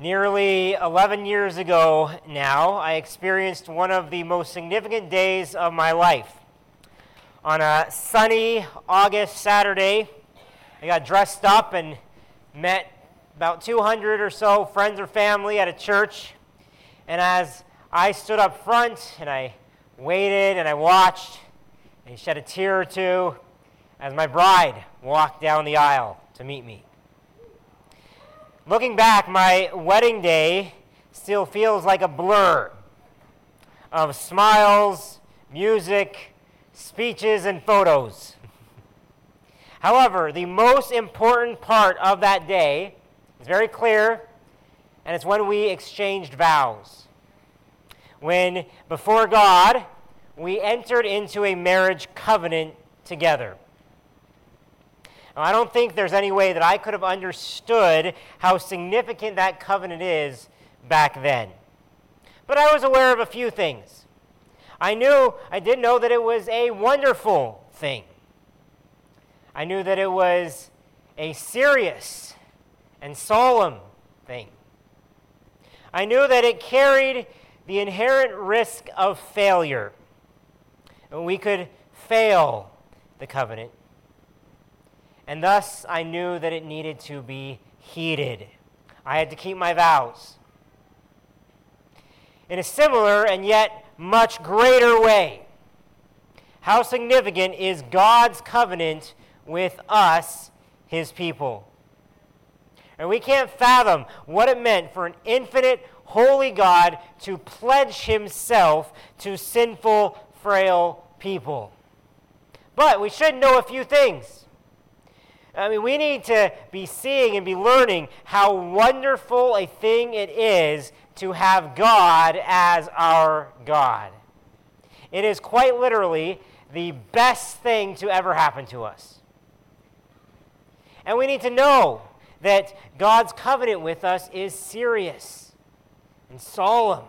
Nearly 11 years ago now, I experienced one of the most significant days of my life. On a sunny August Saturday, I got dressed up and met about 200 or so friends or family at a church. And as I stood up front and I waited and I watched, and shed a tear or two as my bride walked down the aisle to meet me. Looking back, my wedding day still feels like a blur of smiles, music, speeches, and photos. However, the most important part of that day is very clear, and it's when we exchanged vows. When, before God, we entered into a marriage covenant together. Now, I don't think there's any way that I could have understood how significant that covenant is back then. But I was aware of a few things. I knew, I did know that it was a wonderful thing. I knew that it was a serious and solemn thing. I knew that it carried the inherent risk of failure. We could fail the covenant. And thus I knew that it needed to be heeded. I had to keep my vows. In a similar and yet much greater way, how significant is God's covenant with us, his people? And we can't fathom what it meant for an infinite, holy God to pledge himself to sinful, frail people. But we should know a few things. I mean, we need to be seeing and be learning how wonderful a thing it is to have God as our God. It is quite literally the best thing to ever happen to us. And we need to know that God's covenant with us is serious and solemn.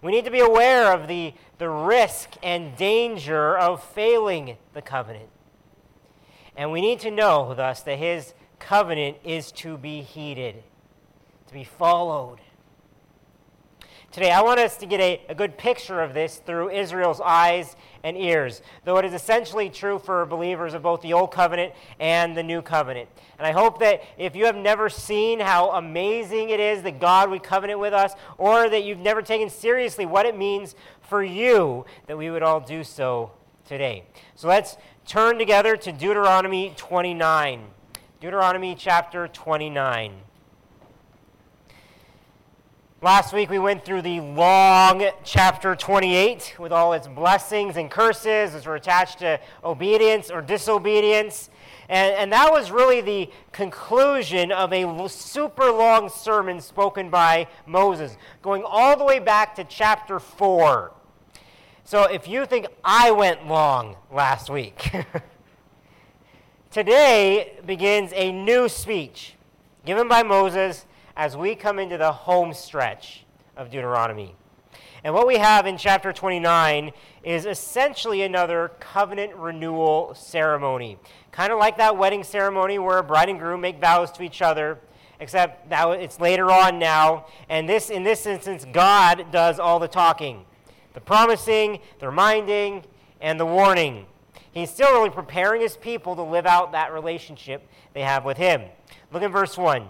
We need to be aware of the, the risk and danger of failing the covenant. And we need to know, thus, that his covenant is to be heeded, to be followed. Today, I want us to get a, a good picture of this through Israel's eyes and ears, though it is essentially true for believers of both the Old Covenant and the New Covenant. And I hope that if you have never seen how amazing it is that God would covenant with us, or that you've never taken seriously what it means for you, that we would all do so today. So let's turn together to Deuteronomy 29. Deuteronomy chapter 29. Last week we went through the long chapter 28 with all its blessings and curses which were attached to obedience or disobedience. And, and that was really the conclusion of a super long sermon spoken by Moses, going all the way back to chapter 4. So if you think I went long last week, today begins a new speech given by Moses as we come into the home stretch of Deuteronomy. And what we have in chapter 29 is essentially another covenant renewal ceremony. Kind of like that wedding ceremony where bride and groom make vows to each other, except that it's later on now. And this, in this instance, God does all the talking the promising, the reminding, and the warning. He's still really preparing his people to live out that relationship they have with him. Look at verse 1. It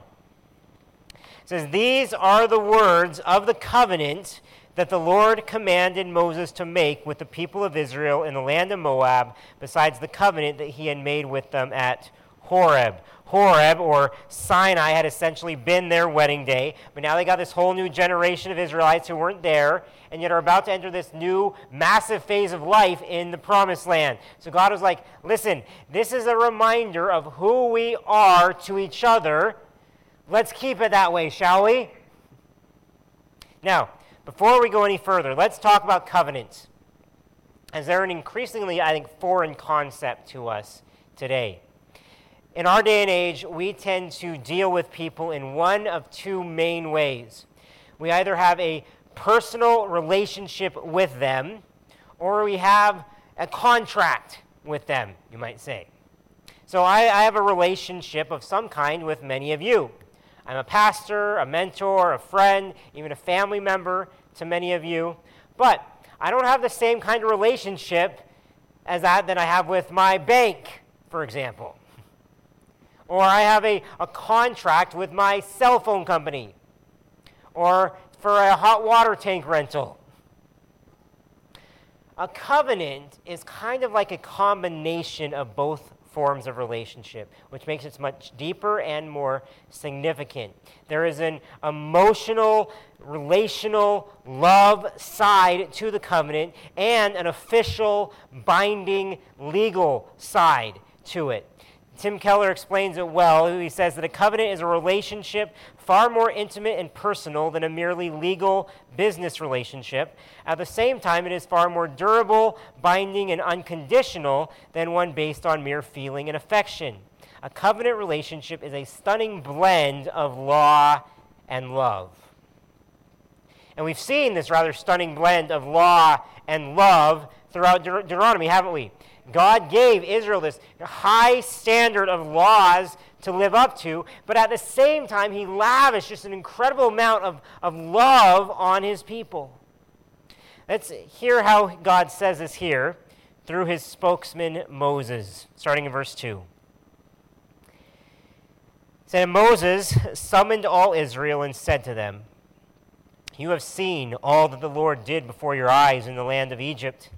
says, These are the words of the covenant that the Lord commanded Moses to make with the people of Israel in the land of Moab, besides the covenant that he had made with them at Horeb. Horeb, or Sinai, had essentially been their wedding day, but now they got this whole new generation of Israelites who weren't there, and yet are about to enter this new massive phase of life in the promised land. So God was like, listen, this is a reminder of who we are to each other. Let's keep it that way, shall we? Now, before we go any further, let's talk about covenants, as they're an increasingly, I think, foreign concept to us today. In our day and age, we tend to deal with people in one of two main ways. We either have a personal relationship with them, or we have a contract with them, you might say. So I, I, have a relationship of some kind with many of you. I'm a pastor, a mentor, a friend, even a family member to many of you. But I don't have the same kind of relationship as that that I have with my bank, for example. Or I have a, a contract with my cell phone company. Or for a hot water tank rental. A covenant is kind of like a combination of both forms of relationship, which makes it much deeper and more significant. There is an emotional, relational, love side to the covenant and an official, binding, legal side to it. Tim Keller explains it well. He says that a covenant is a relationship far more intimate and personal than a merely legal business relationship. At the same time, it is far more durable, binding, and unconditional than one based on mere feeling and affection. A covenant relationship is a stunning blend of law and love. And we've seen this rather stunning blend of law and love throughout De- Deuteronomy, haven't we? God gave Israel this high standard of laws to live up to, but at the same time, He lavished just an incredible amount of, of love on His people. Let's hear how God says this here through His spokesman Moses, starting in verse 2. Said Moses summoned all Israel and said to them, You have seen all that the Lord did before your eyes in the land of Egypt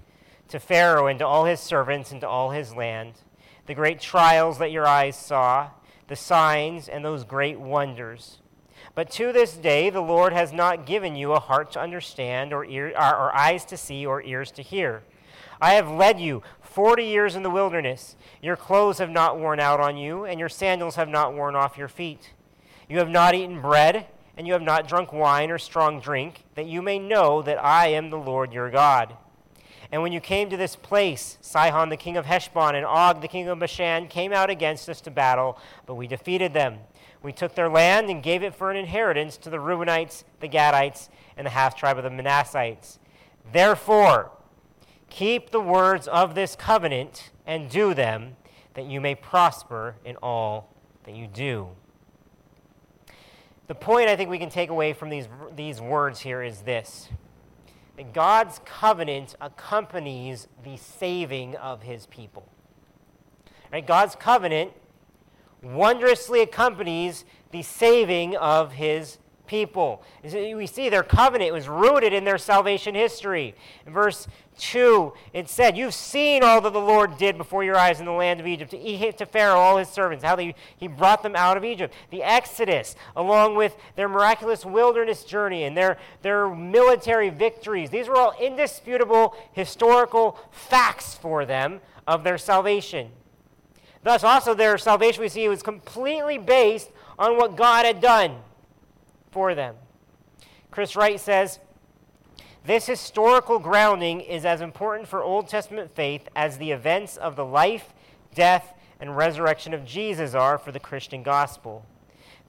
to Pharaoh and to all his servants and to all his land, the great trials that your eyes saw, the signs and those great wonders. But to this day, the Lord has not given you a heart to understand, or, ear, or, eyes to see, or ears to hear. I have led you forty years in the wilderness. Your clothes have not worn out on you, and your sandals have not worn off your feet. You have not eaten bread, and you have not drunk wine or strong drink, that you may know that I am the Lord your God. And when you came to this place, Sihon the king of Heshbon and Og the king of Bashan came out against us to battle, but we defeated them. We took their land and gave it for an inheritance to the Reubenites, the Gadites, and the half tribe of the Manassites. Therefore, keep the words of this covenant and do them, that you may prosper in all that you do. The point I think we can take away from these, these words here is this that God's covenant accompanies the saving of his people. Right? God's covenant wondrously accompanies the saving of his people. We see their covenant was rooted in their salvation history. In verse 2, it said, You've seen all that the Lord did before your eyes in the land of Egypt, to, to Pharaoh, all his servants, how they, he brought them out of Egypt. The Exodus, along with their miraculous wilderness journey and their, their military victories, these were all indisputable historical facts for them of their salvation. Thus, also, their salvation, we see, was completely based on what God had done for them. Chris Wright says, this historical grounding is as important for Old Testament faith as the events of the life, death, and resurrection of Jesus are for the Christian gospel.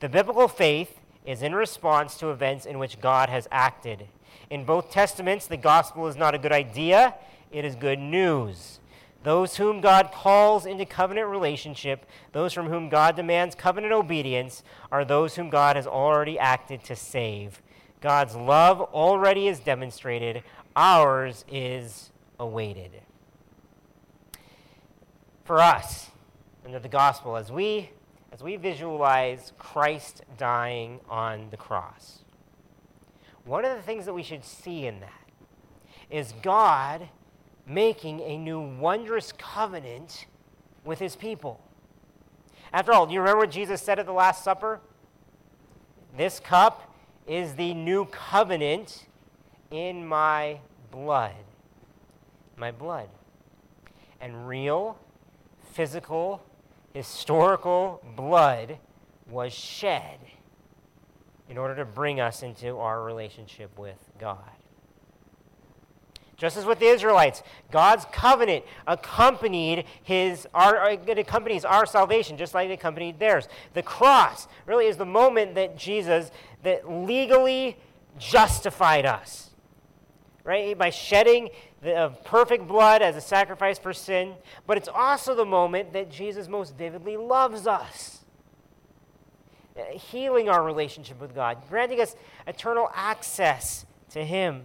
The biblical faith is in response to events in which God has acted. In both testaments, the gospel is not a good idea, it is good news. Those whom God calls into covenant relationship, those from whom God demands covenant obedience, are those whom God has already acted to save. God's love already is demonstrated, ours is awaited. For us, under the gospel, as we as we visualize Christ dying on the cross, one of the things that we should see in that is God making a new wondrous covenant with his people. After all, do you remember what Jesus said at the Last Supper? This cup is the new covenant in my blood. My blood. And real, physical, historical blood was shed in order to bring us into our relationship with God. Just as with the Israelites, God's covenant accompanied his, our, it accompanies our salvation, just like it accompanied theirs. The cross really is the moment that Jesus, that legally justified us, right? By shedding the perfect blood as a sacrifice for sin. But it's also the moment that Jesus most vividly loves us. healing our relationship with God, granting us eternal access to Him.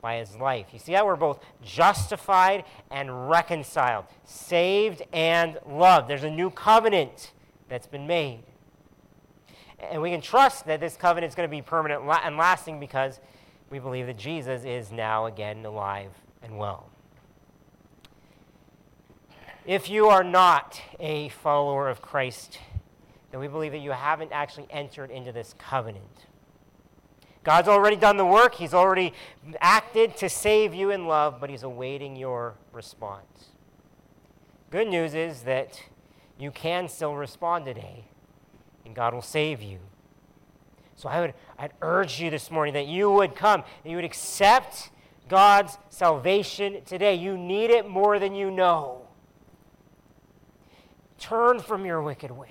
by his life. You see how we're both justified and reconciled, saved and loved. There's a new covenant that's been made. And we can trust that this covenant is going to be permanent and lasting because we believe that Jesus is now again alive and well. If you are not a follower of Christ, then we believe that you haven't actually entered into this covenant. God's already done the work, He's already acted to save you in love, but He's awaiting your response. Good news is that you can still respond today and God will save you. So I would I'd urge you this morning that you would come and you would accept God's salvation today. You need it more than you know. Turn from your wicked ways.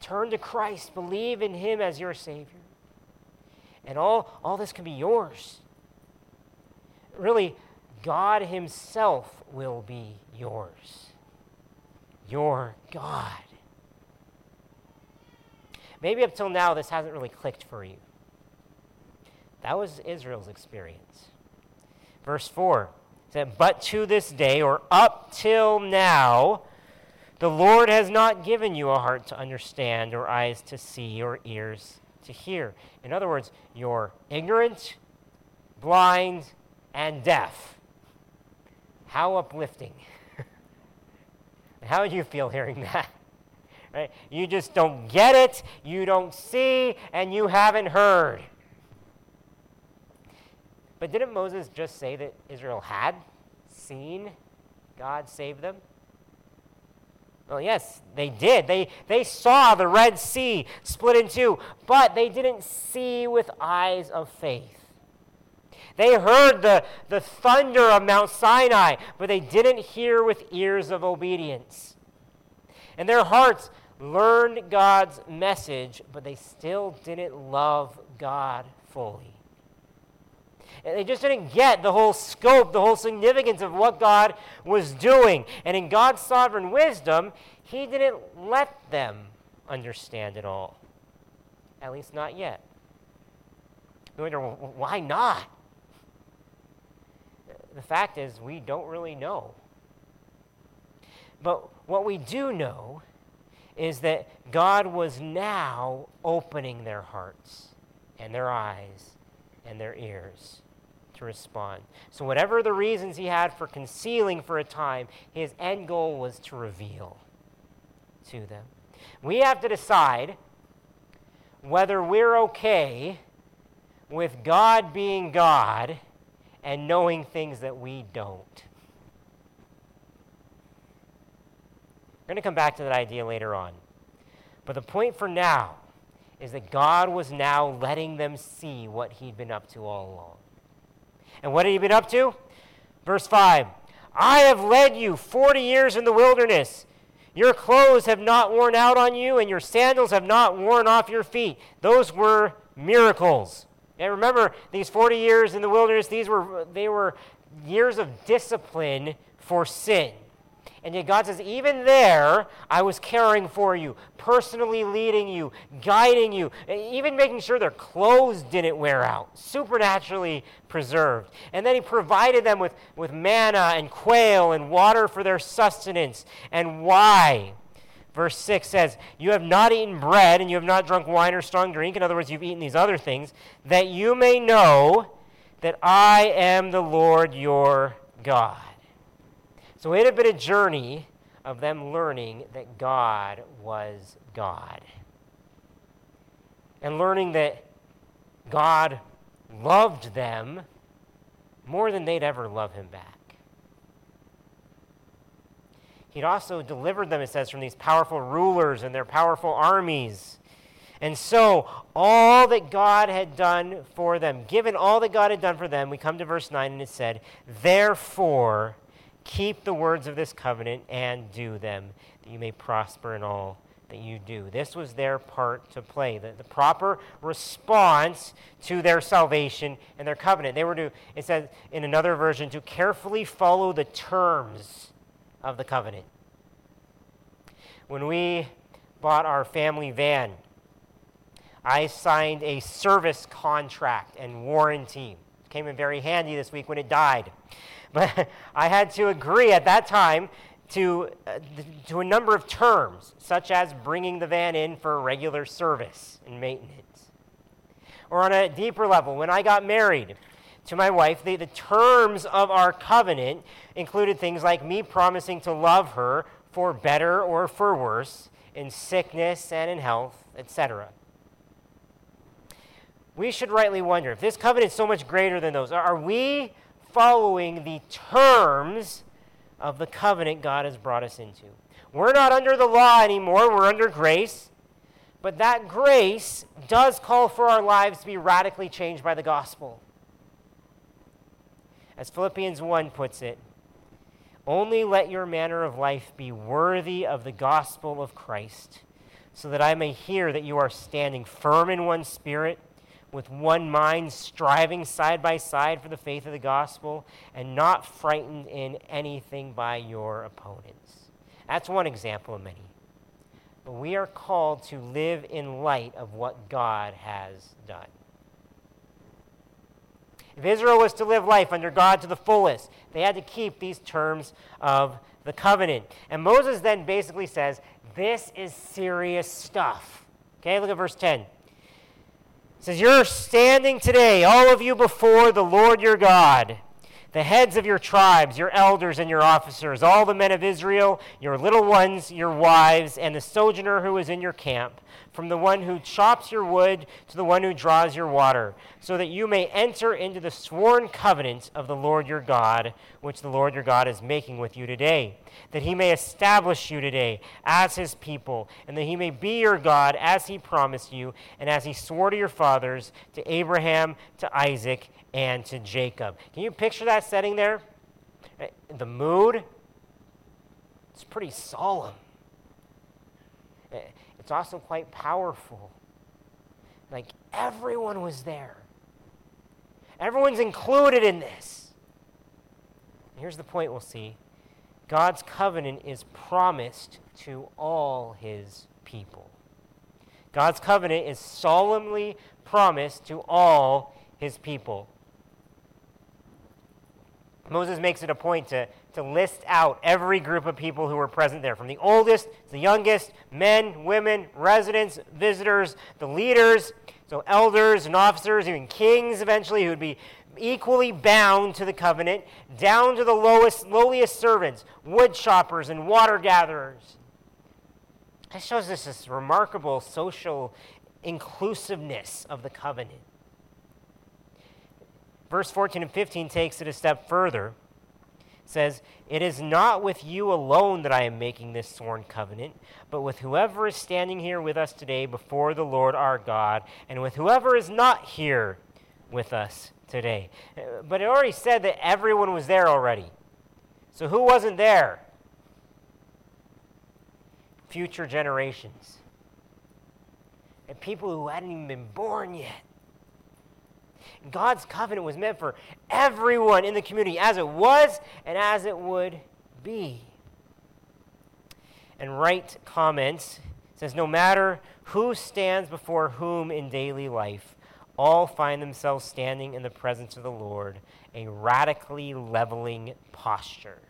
Turn to Christ. Believe in Him as your Savior. And all, all this can be yours. Really, God Himself will be yours. Your God. Maybe up till now, this hasn't really clicked for you. That was Israel's experience. Verse 4 said, But to this day, or up till now, the Lord has not given you a heart to understand, or eyes to see, or ears to hear. In other words, you're ignorant, blind, and deaf. How uplifting. How do you feel hearing that? Right? You just don't get it, you don't see, and you haven't heard. But didn't Moses just say that Israel had seen God save them? Well, yes, they did. They, they saw the Red Sea split in two, but they didn't see with eyes of faith. They heard the, the thunder of Mount Sinai, but they didn't hear with ears of obedience. And their hearts learned God's message, but they still didn't love God fully. They just didn't get the whole scope, the whole significance of what God was doing. And in God's sovereign wisdom, He didn't let them understand it all. At least not yet. We wonder, why not? The fact is, we don't really know. But what we do know is that God was now opening their hearts and their eyes and their ears to respond. So, whatever the reasons he had for concealing for a time, his end goal was to reveal to them. We have to decide whether we're okay with God being God and knowing things that we don't. We're going to come back to that idea later on. But the point for now is that God was now letting them see what he'd been up to all along. And what have you been up to? Verse 5 I have led you 40 years in the wilderness. Your clothes have not worn out on you, and your sandals have not worn off your feet. Those were miracles. And remember, these 40 years in the wilderness, these were, they were years of discipline for sin. And yet God says, even there, I was caring for you, personally leading you, guiding you, even making sure their clothes didn't wear out, supernaturally preserved. And then He provided them with, with manna and quail and water for their sustenance. And why? Verse 6 says, You have not eaten bread and you have not drunk wine or strong drink. In other words, you've eaten these other things, that you may know that I am the Lord your God. So it had been a journey of them learning that God was God. And learning that God loved them more than they'd ever love him back. He'd also delivered them, it says, from these powerful rulers and their powerful armies. And so, all that God had done for them, given all that God had done for them, we come to verse 9 and it said, Therefore, keep the words of this covenant and do them, that you may prosper in all that you do. This was their part to play, the, the proper response to their salvation and their covenant. They were to, it says in another version, to carefully follow the terms of the covenant. When we bought our family van, I signed a service contract and warranty. Came in very handy this week when it died. But I had to agree at that time to, uh, to a number of terms, such as bringing the van in for regular service and maintenance. Or on a deeper level, when I got married to my wife, the, the terms of our covenant included things like me promising to love her for better or for worse, in sickness and in health, etc. We should rightly wonder if this covenant is so much greater than those, are we following the terms of the covenant God has brought us into. We're not under the law anymore, we're under grace. But that grace does call for our lives to be radically changed by the gospel. As Philippians 1 puts it, only let your manner of life be worthy of the gospel of Christ, so that I may hear that you are standing firm in one spirit with one mind, striving side by side for the faith of the gospel, and not frightened in anything by your opponents. That's one example of many. But we are called to live in light of what God has done. If Israel was to live life under God to the fullest, they had to keep these terms of the covenant. And Moses then basically says, This is serious stuff. Okay, look at verse 10 says, You're standing today, all of you, before the Lord your God, the heads of your tribes, your elders and your officers, all the men of Israel, your little ones, your wives, and the sojourner who is in your camp from the one who chops your wood to the one who draws your water, so that you may enter into the sworn covenant of the Lord your God, which the Lord your God is making with you today, that he may establish you today as his people, and that he may be your God as he promised you, and as he swore to your fathers, to Abraham, to Isaac, and to Jacob. Can you picture that setting there? The mood? It's pretty solemn it's also quite powerful. Like everyone was there, everyone's included in this. Here's the point we'll see God's covenant is promised to all his people. God's covenant is solemnly promised to all his people. Moses makes it a point to, to list out every group of people who were present there, from the oldest to the youngest, men, women, residents, visitors, the leaders, so elders and officers, even kings eventually, who would be equally bound to the covenant, down to the lowest, lowliest servants, wood choppers and water gatherers. That shows us this remarkable social inclusiveness of the covenant. Verse 14 and 15 takes it a step further. Says, It is not with you alone that I am making this sworn covenant, but with whoever is standing here with us today before the Lord our God, and with whoever is not here with us today. Uh, but it already said that everyone was there already. So who wasn't there? Future generations. And people who hadn't even been born yet. God's covenant was meant for everyone in the community, as it was and as it would be. And Wright comments says, No matter who stands before whom in daily life, all find themselves standing in the presence of the Lord, a radically leveling posture.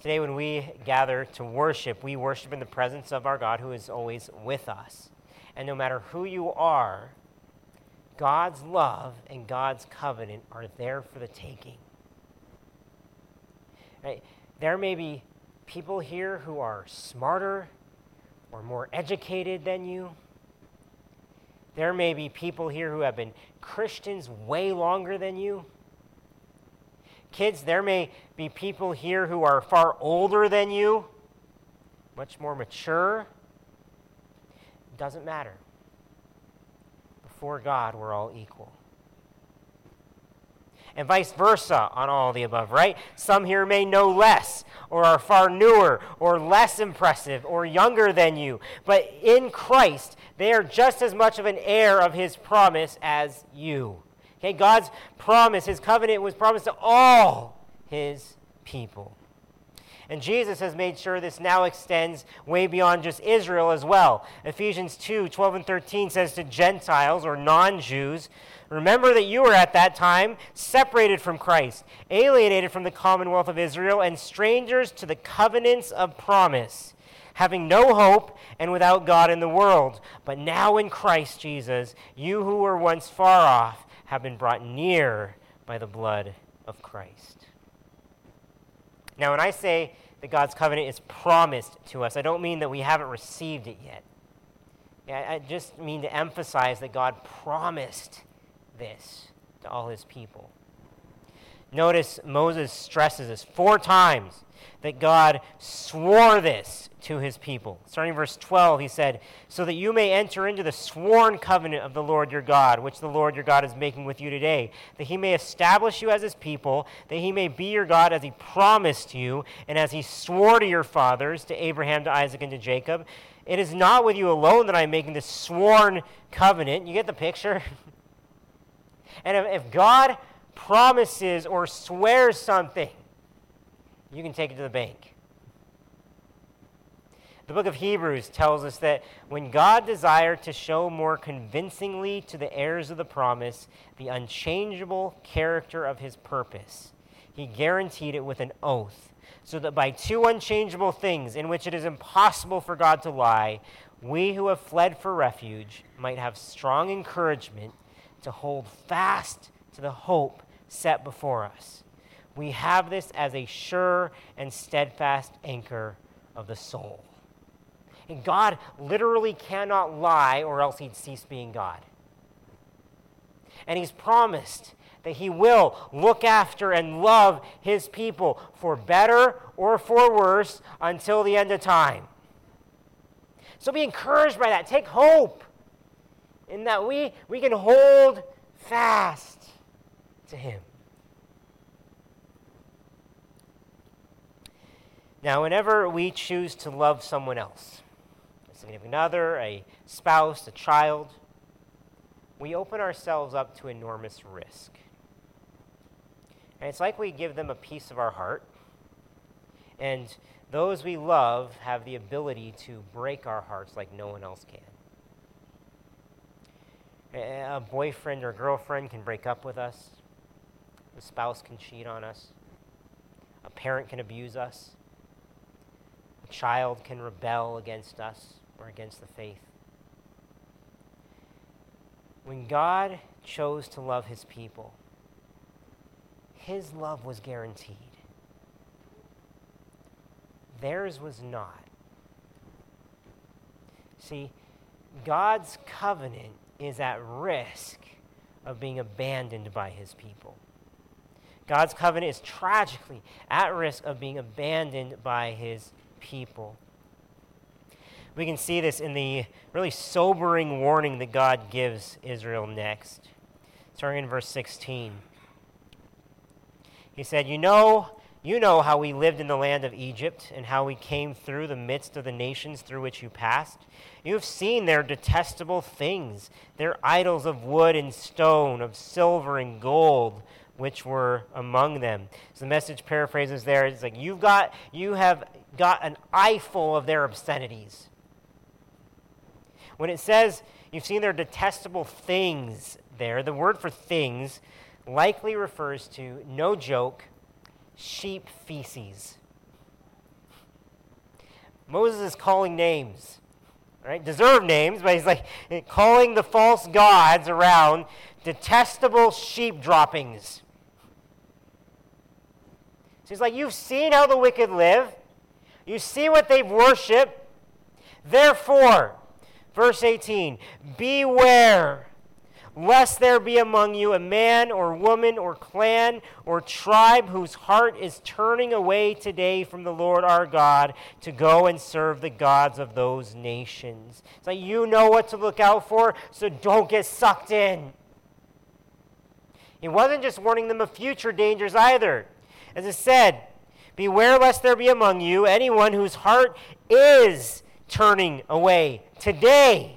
Today, when we gather to worship, we worship in the presence of our God who is always with us. And no matter who you are, God's love and God's covenant are there for the taking. Right? There may be people here who are smarter or more educated than you. There may be people here who have been Christians way longer than you. Kids, there may be people here who are far older than you, much more mature. Doesn't matter. Before God, we're all equal. And vice versa on all the above, right? Some here may know less, or are far newer, or less impressive, or younger than you. But in Christ, they are just as much of an heir of his promise as you. Okay, God's promise, his covenant was promised to all his people. And Jesus has made sure this now extends way beyond just Israel as well. Ephesians 2 12 and 13 says to Gentiles or non Jews, Remember that you were at that time separated from Christ, alienated from the commonwealth of Israel, and strangers to the covenants of promise, having no hope and without God in the world. But now in Christ Jesus, you who were once far off have been brought near by the blood of Christ. Now, when I say that God's covenant is promised to us, I don't mean that we haven't received it yet. I just mean to emphasize that God promised this to all his people. Notice Moses stresses this four times that God swore this to his people. Starting verse 12, he said, So that you may enter into the sworn covenant of the Lord your God, which the Lord your God is making with you today, that he may establish you as his people, that he may be your God as he promised you, and as he swore to your fathers, to Abraham, to Isaac, and to Jacob. It is not with you alone that I am making this sworn covenant. You get the picture? And if God promises or swears something, you can take it to the bank. The book of Hebrews tells us that when God desired to show more convincingly to the heirs of the promise the unchangeable character of his purpose, he guaranteed it with an oath, so that by two unchangeable things in which it is impossible for God to lie, we who have fled for refuge might have strong encouragement to hold fast to the hope set before us. We have this as a sure and steadfast anchor of the soul. And God literally cannot lie, or else he'd cease being God. And he's promised that he will look after and love his people for better or for worse until the end of time. So be encouraged by that. Take hope in that we, we can hold fast to Him. Now, whenever we choose to love someone else, significant other, a spouse, a child, we open ourselves up to enormous risk. And it's like we give them a piece of our heart, and those we love have the ability to break our hearts like no one else can. A boyfriend or girlfriend can break up with us. A spouse can cheat on us. A parent can abuse us. A child can rebel against us or against the faith. When God chose to love his people, his love was guaranteed. Theirs was not. See, God's covenant is at risk of being abandoned by his people. God's covenant is tragically at risk of being abandoned by his people. We can see this in the really sobering warning that God gives Israel next. Starting in verse 16. He said, You know you know how we lived in the land of Egypt and how we came through the midst of the nations through which you passed. You have seen their detestable things, their idols of wood and stone, of silver and gold, which were among them. So the message paraphrases there. It's like you've got you have got an eyeful of their obscenities. When it says you've seen their detestable things there, the word for things likely refers to, no joke, sheep feces. Moses is calling names, right? Deserved names, but he's like calling the false gods around detestable sheep droppings. So he's like, You've seen how the wicked live, you see what they've worshiped. Therefore, verse 18, beware lest there be among you a man or woman or clan or tribe whose heart is turning away today from the Lord our God to go and serve the gods of those nations. So you know what to look out for, so don't get sucked in. He wasn't just warning them of future dangers either. As it said, Beware lest there be among you anyone whose heart is turning away today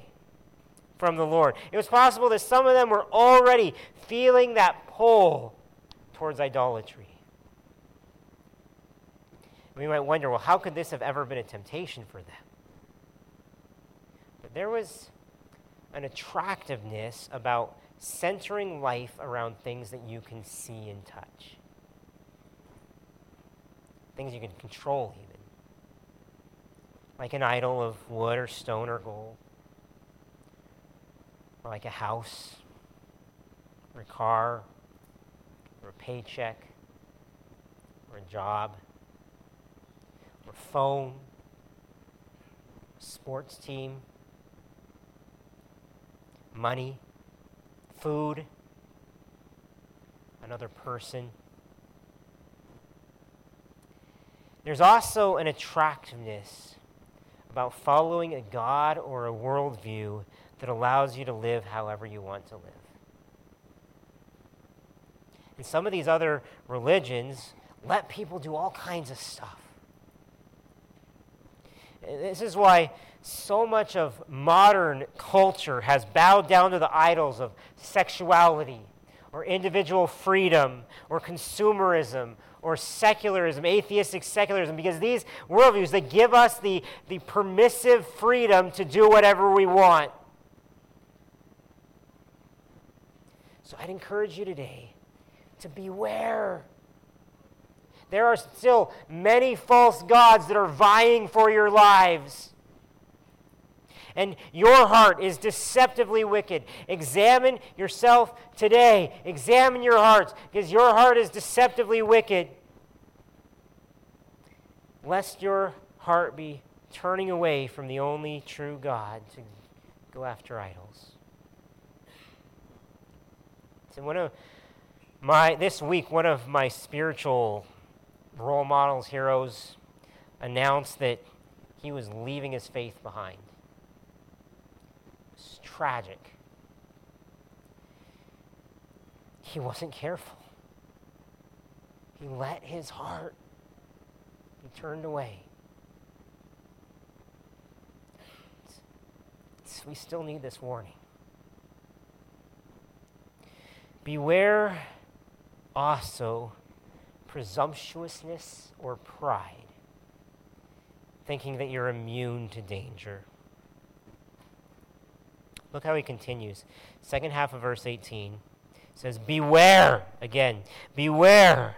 from the Lord. It was possible that some of them were already feeling that pull towards idolatry. We might wonder, well, how could this have ever been a temptation for them? But there was an attractiveness about centering life around things that you can see and touch, things you can control, even like an idol of wood or stone or gold, or like a house, or a car, or a paycheck, or a job, or a phone, a sports team, money, food, another person. There's also an attractiveness about following a God or a worldview that allows you to live however you want to live. And some of these other religions let people do all kinds of stuff. This is why so much of modern culture has bowed down to the idols of sexuality or individual freedom or consumerism or secularism, atheistic secularism, because these worldviews, they give us the, the permissive freedom to do whatever we want. So I'd encourage you today to beware. There are still many false gods that are vying for your lives and your heart is deceptively wicked. Examine yourself today. Examine your hearts because your heart is deceptively wicked. Lest your heart be turning away from the only true God to go after idols. So one of my this week, one of my spiritual role models, heroes, announced that he was leaving his faith behind It's tragic. He wasn't careful. He let his heart be turned away. We still need this warning. Beware also presumptuousness or pride, thinking that you're immune to danger. Look how he continues. Second half of verse 18 says, Beware, again, beware,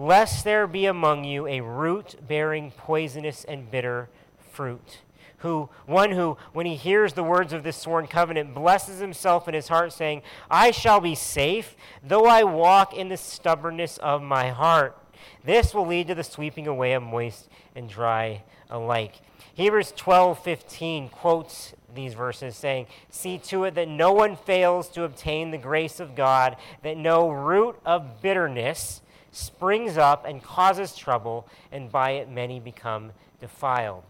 lest there be among you a root bearing poisonous and bitter fruit. Who, one who, when he hears the words of this sworn covenant, blesses himself in his heart, saying, I shall be safe, though I walk in the stubbornness of my heart. This will lead to the sweeping away of moist and dry alike. Hebrews 12:15 quotes these verses saying, "See to it that no one fails to obtain the grace of God, that no root of bitterness springs up and causes trouble, and by it many become defiled."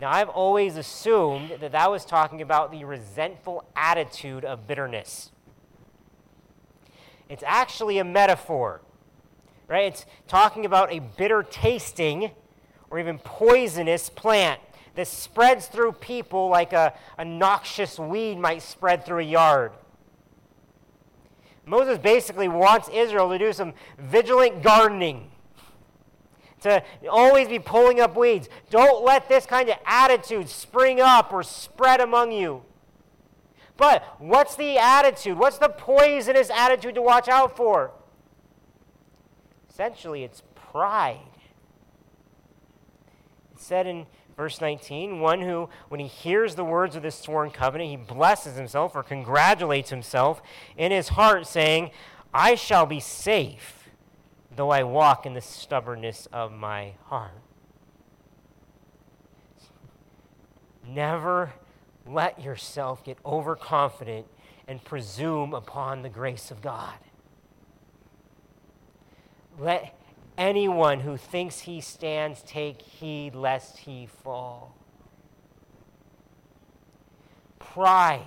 Now, I've always assumed that that was talking about the resentful attitude of bitterness. It's actually a metaphor, right? It's talking about a bitter tasting or even poisonous plant that spreads through people like a, a noxious weed might spread through a yard. Moses basically wants Israel to do some vigilant gardening, to always be pulling up weeds. Don't let this kind of attitude spring up or spread among you. But what's the attitude? What's the poisonous attitude to watch out for? Essentially, it's pride. It said in Verse 19, one who, when he hears the words of this sworn covenant, he blesses himself or congratulates himself in his heart, saying, I shall be safe, though I walk in the stubbornness of my heart. Never let yourself get overconfident and presume upon the grace of God. Let anyone who thinks he stands take heed lest he fall. Pride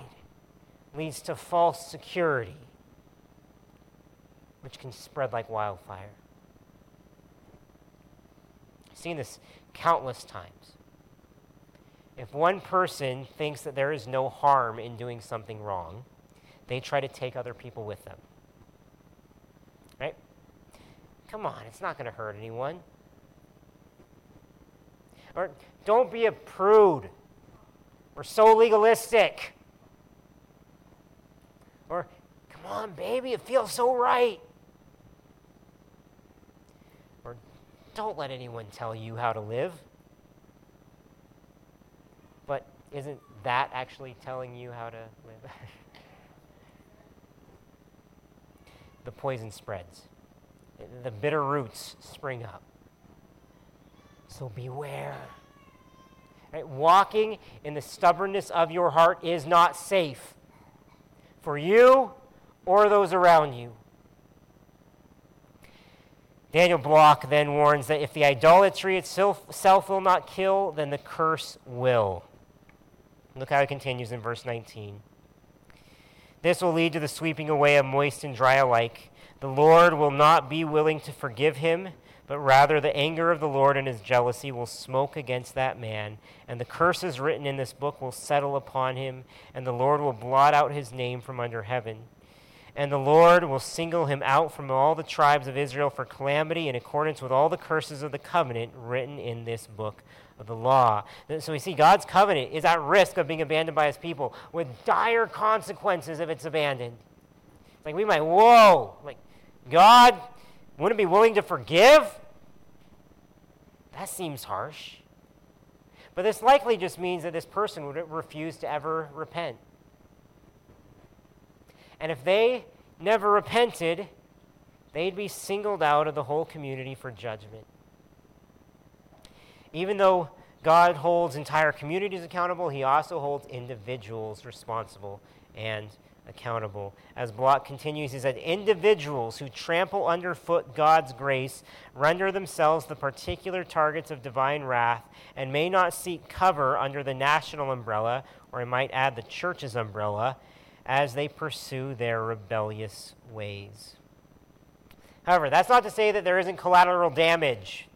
leads to false security, which can spread like wildfire. I've seen this countless times. If one person thinks that there is no harm in doing something wrong, they try to take other people with them. Come on, it's not going to hurt anyone. Or don't be a prude. We're so legalistic. Or, come on, baby, it feels so right. Or, don't let anyone tell you how to live. But isn't that actually telling you how to live? the poison spreads, the bitter roots spring up. So beware. Right? Walking in the stubbornness of your heart is not safe for you or those around you. Daniel Block then warns that if the idolatry itself, will not kill, then the curse will. Look how it continues in verse 19. This will lead to the sweeping away of moist and dry alike. The Lord will not be willing to forgive him, but rather the anger of the Lord and his jealousy will smoke against that man, and the curses written in this book will settle upon him, and the Lord will blot out his name from under heaven. And the Lord will single him out from all the tribes of Israel for calamity in accordance with all the curses of the covenant written in this book of the law. So we see God's covenant is at risk of being abandoned by his people with dire consequences if it's abandoned. Like we might, whoa, like God wouldn't be willing to forgive? That seems harsh. But this likely just means that this person would refuse to ever repent. And if they never repented, they'd be singled out of the whole community for judgment. Even though God holds entire communities accountable, he also holds individuals responsible and accountable. As Block continues, he said, Individuals who trample underfoot God's grace render themselves the particular targets of divine wrath and may not seek cover under the national umbrella, or I might add the church's umbrella, as they pursue their rebellious ways. However, that's not to say that there isn't collateral damage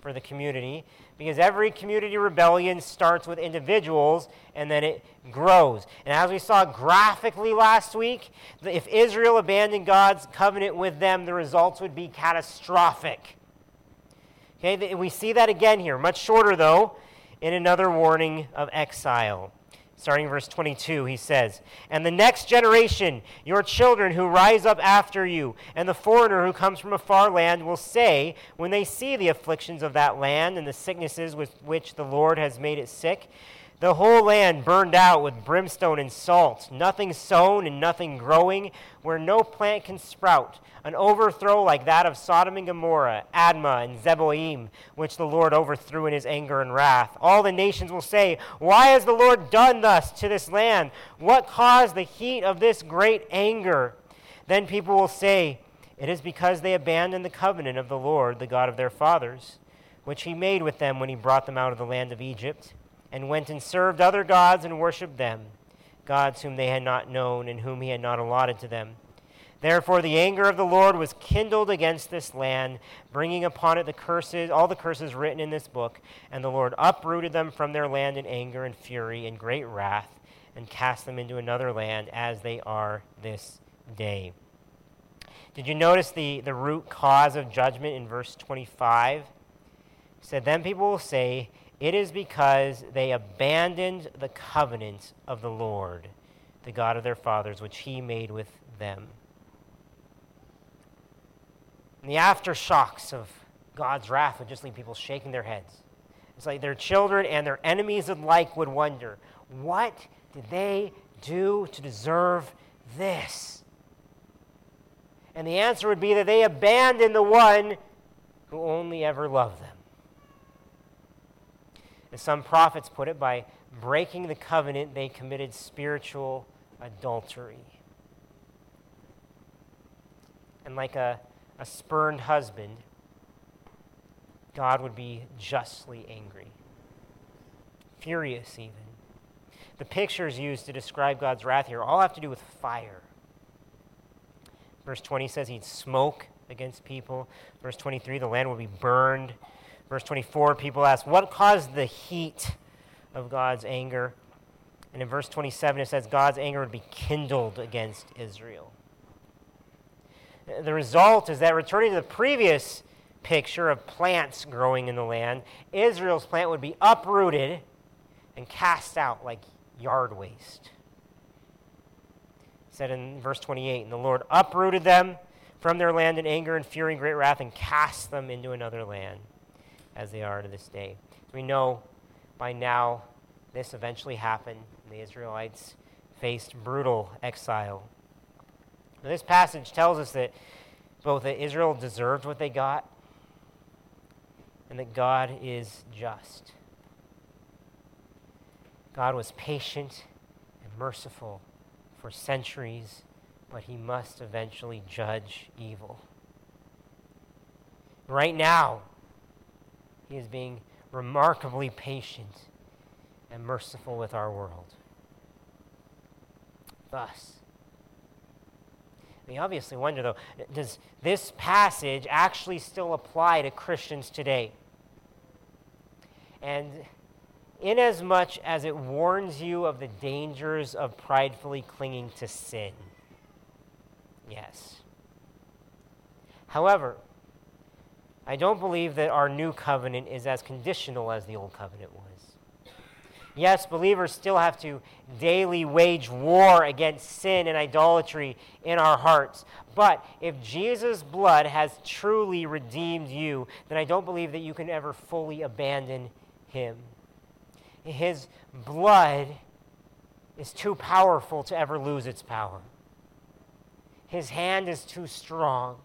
for the community because every community rebellion starts with individuals and then it grows. And as we saw graphically last week, if Israel abandoned God's covenant with them, the results would be catastrophic. Okay, we see that again here, much shorter though, in another warning of exile. Starting verse 22, he says, And the next generation, your children who rise up after you, and the foreigner who comes from a far land will say, when they see the afflictions of that land and the sicknesses with which the Lord has made it sick, the whole land burned out with brimstone and salt, nothing sown and nothing growing, where no plant can sprout, an overthrow like that of Sodom and Gomorrah, Admah and Zeboim, which the Lord overthrew in his anger and wrath. All the nations will say, Why has the Lord done thus to this land? What caused the heat of this great anger? Then people will say, It is because they abandoned the covenant of the Lord, the God of their fathers, which he made with them when he brought them out of the land of Egypt and went and served other gods and worshipped them, gods whom they had not known and whom he had not allotted to them. Therefore, the anger of the Lord was kindled against this land, bringing upon it the curses, all the curses written in this book. And the Lord uprooted them from their land in anger and fury and great wrath, and cast them into another land as they are this day. Did you notice the, the root cause of judgment in verse 25? He said, Then people will say, it is because they abandoned the covenant of the Lord, the God of their fathers, which he made with them. And the aftershocks of God's wrath would just leave people shaking their heads. It's like their children and their enemies alike would wonder what did they do to deserve this? And the answer would be that they abandoned the one who only ever loved them as some prophets put it, by breaking the covenant, they committed spiritual adultery. And like a, a spurned husband, God would be justly angry, furious even. The pictures used to describe God's wrath here all have to do with fire. Verse 20 says he'd smoke against people. Verse 23, the land would be burned. Verse 24, people ask, What caused the heat of God's anger? And in verse 27, it says God's anger would be kindled against Israel. The result is that returning to the previous picture of plants growing in the land, Israel's plant would be uprooted and cast out like yard waste. It said in verse 28 And the Lord uprooted them from their land in anger and fury and great wrath and cast them into another land as they are to this day. So we know by now this eventually happened. The Israelites faced brutal exile. This passage tells us that both that Israel deserved what they got and that God is just. God was patient and merciful for centuries, but he must eventually judge evil. Right now, he is being remarkably patient and merciful with our world. Thus, we obviously wonder though, does this passage actually still apply to Christians today? And inasmuch as it warns you of the dangers of pridefully clinging to sin. Yes. However, I don't believe that our new covenant is as conditional as the old covenant was. Yes, believers still have to daily wage war against sin and idolatry in our hearts. But if Jesus' blood has truly redeemed you, then I don't believe that you can ever fully abandon him. His blood is too powerful to ever lose its power. His hand is too strong.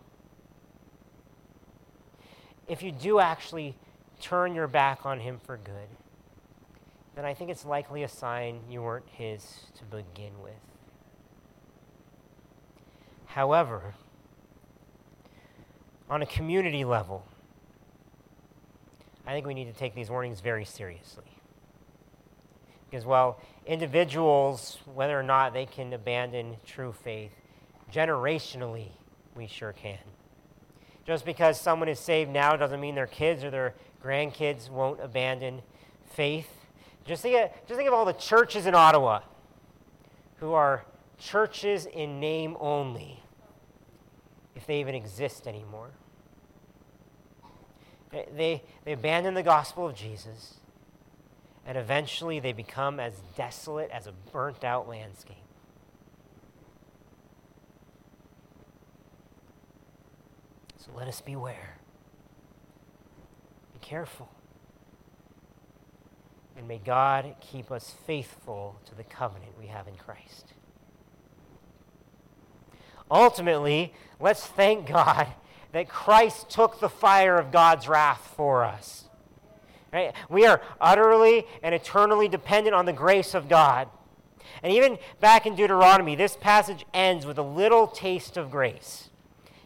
If you do actually turn your back on him for good, then I think it's likely a sign you weren't his to begin with. However, on a community level, I think we need to take these warnings very seriously. Because while individuals, whether or not they can abandon true faith, generationally, we sure can. Just because someone is saved now doesn't mean their kids or their grandkids won't abandon faith. Just think of, just think of all the churches in Ottawa who are churches in name only, if they even exist anymore. They, they abandon the gospel of Jesus and eventually they become as desolate as a burnt out landscape. So let us beware. Be careful. And may God keep us faithful to the covenant we have in Christ. Ultimately, let's thank God that Christ took the fire of God's wrath for us. Right? We are utterly and eternally dependent on the grace of God. And even back in Deuteronomy, this passage ends with a little taste of grace.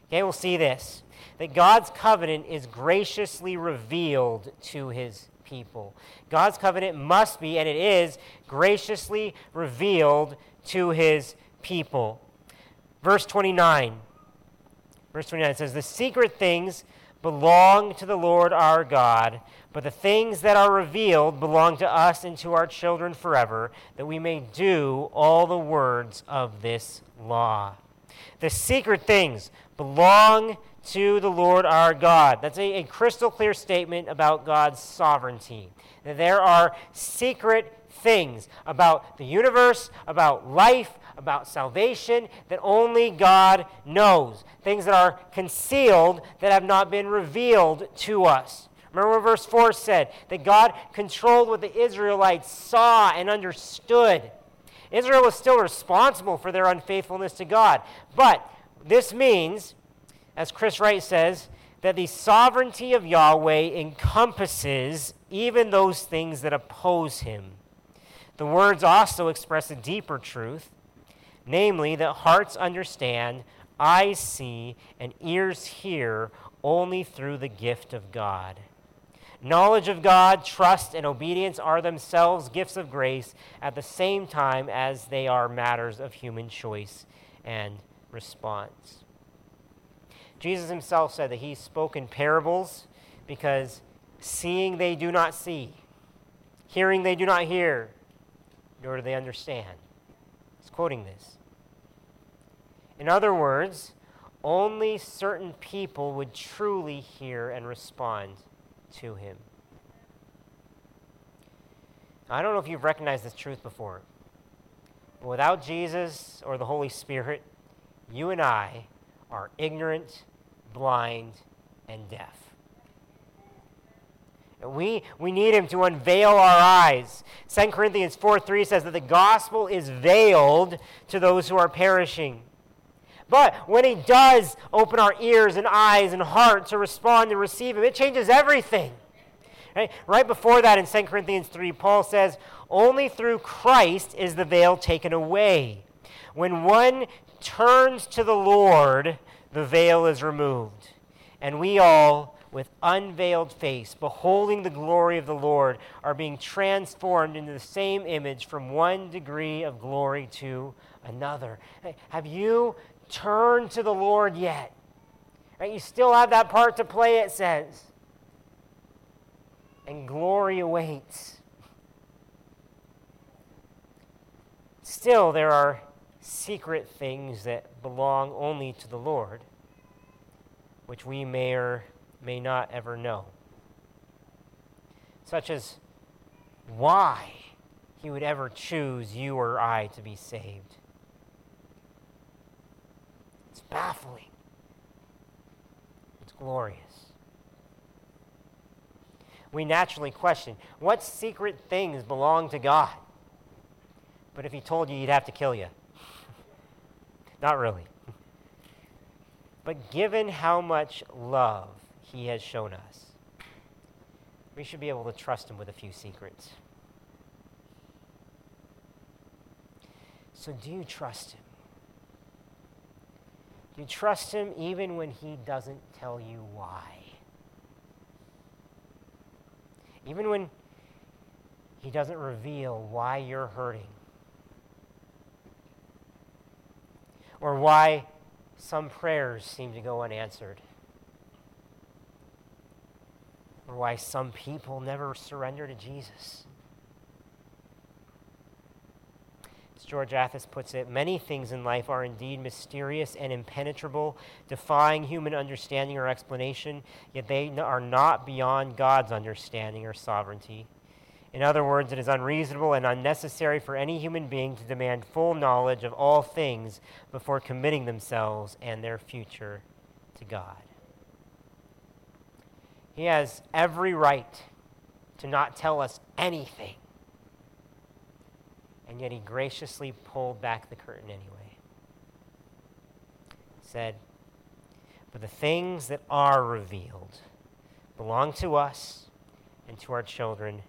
Okay, we'll see this that God's covenant is graciously revealed to his people. God's covenant must be, and it is, graciously revealed to his people. Verse 29. Verse 29 says, The secret things belong to the Lord our God but the things that are revealed belong to us and to our children forever, that we may do all the words of this law. The secret things belong to the Lord our God. That's a, a crystal clear statement about God's sovereignty. That there are secret things about the universe, about life, about salvation that only God knows. Things that are concealed that have not been revealed to us. Remember what verse 4 said that God controlled what the Israelites saw and understood. Israel was still responsible for their unfaithfulness to God. But this means, as Chris Wright says, that the sovereignty of Yahweh encompasses even those things that oppose him. The words also express a deeper truth, namely that hearts understand, eyes see, and ears hear only through the gift of God. Knowledge of God, trust, and obedience are themselves gifts of grace at the same time as they are matters of human choice and response. Jesus himself said that he spoke in parables because seeing they do not see, hearing they do not hear, nor do they understand. He's quoting this. In other words, only certain people would truly hear and respond to him. I don't know if you've recognized this truth before, but without Jesus or the Holy Spirit, you and I are ignorant, blind, and deaf. We, we need him to unveil our eyes. 2 Corinthians 4 3 says that the gospel is veiled to those who are perishing. But when he does open our ears and eyes and heart to respond and receive him, it changes everything. Right? right before that in 2 Corinthians 3, Paul says, Only through Christ is the veil taken away. When one turns to the Lord, the veil is removed. And we all, with unveiled face, beholding the glory of the Lord, are being transformed into the same image from one degree of glory to another. Have you turned to the Lord yet? Right? You still have that part to play, it says. And glory awaits. Still, there are secret things that belong only to the Lord, which we may or may not ever know. Such as why he would ever choose you or I to be saved. It's baffling. It's glorious. We naturally question what secret things belong to God? But if he told you, he'd have to kill you. Not really. But given how much love he has shown us, we should be able to trust him with a few secrets. So, do you trust him? Do you trust him even when he doesn't tell you why? Even when he doesn't reveal why you're hurting? Or why some prayers seem to go unanswered? Or why some people never surrender to Jesus? As George Athas puts it, many things in life are indeed mysterious and impenetrable, defying human understanding or explanation, yet they are not beyond God's understanding or sovereignty. In other words, it is unreasonable and unnecessary for any human being to demand full knowledge of all things before committing themselves and their future to God. He has every right to not tell us anything and yet he graciously pulled back the curtain anyway. He Said, But the things that are revealed belong to us and to our children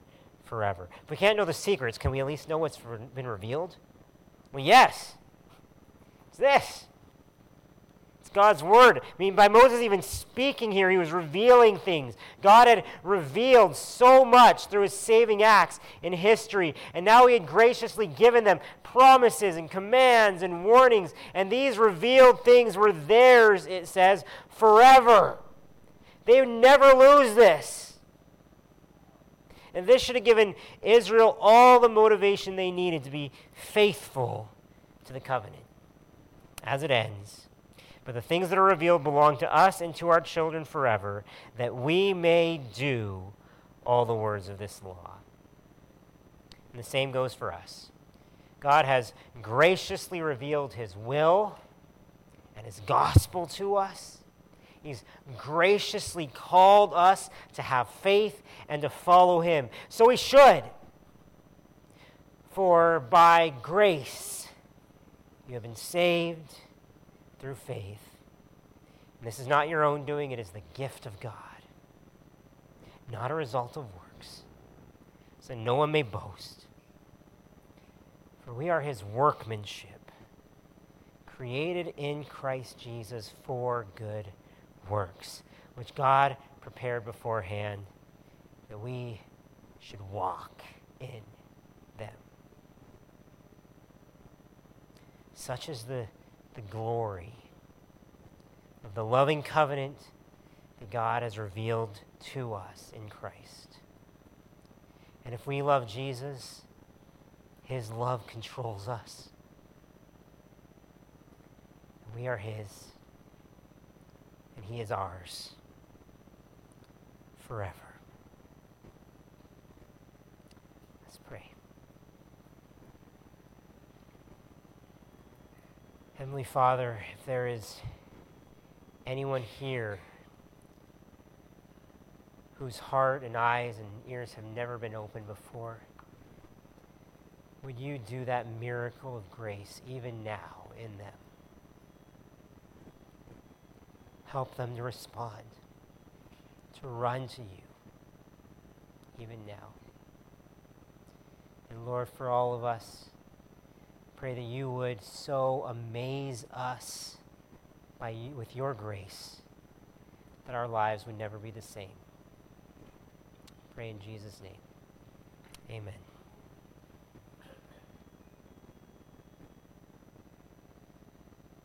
forever. If we can't know the secrets, can we at least know what's been revealed? Well, yes. It's this. It's God's word. I mean, by Moses even speaking here, he was revealing things. God had revealed so much through his saving acts in history, and now he had graciously given them promises and commands and warnings, and these revealed things were theirs, it says, forever. They would never lose this. And this should have given Israel all the motivation they needed to be faithful to the covenant. As it ends, but the things that are revealed belong to us and to our children forever, that we may do all the words of this law. And the same goes for us. God has graciously revealed his will and his gospel to us. He's graciously called us to have faith and to follow him. So we should. For by grace you have been saved through faith. And this is not your own doing, it is the gift of God, not a result of works. So no one may boast. For we are his workmanship, created in Christ Jesus for good works, which God prepared beforehand that we should walk in them. Such is the, the glory of the loving covenant that God has revealed to us in Christ. And if we love Jesus, his love controls us. We are His, and He is ours forever. Let's pray. Heavenly Father, if there is anyone here whose heart and eyes and ears have never been opened before, would you do that miracle of grace even now in them? Help them to respond, to run to you, even now. And Lord, for all of us, pray that you would so amaze us by with your grace that our lives would never be the same. Pray in Jesus' name. Amen.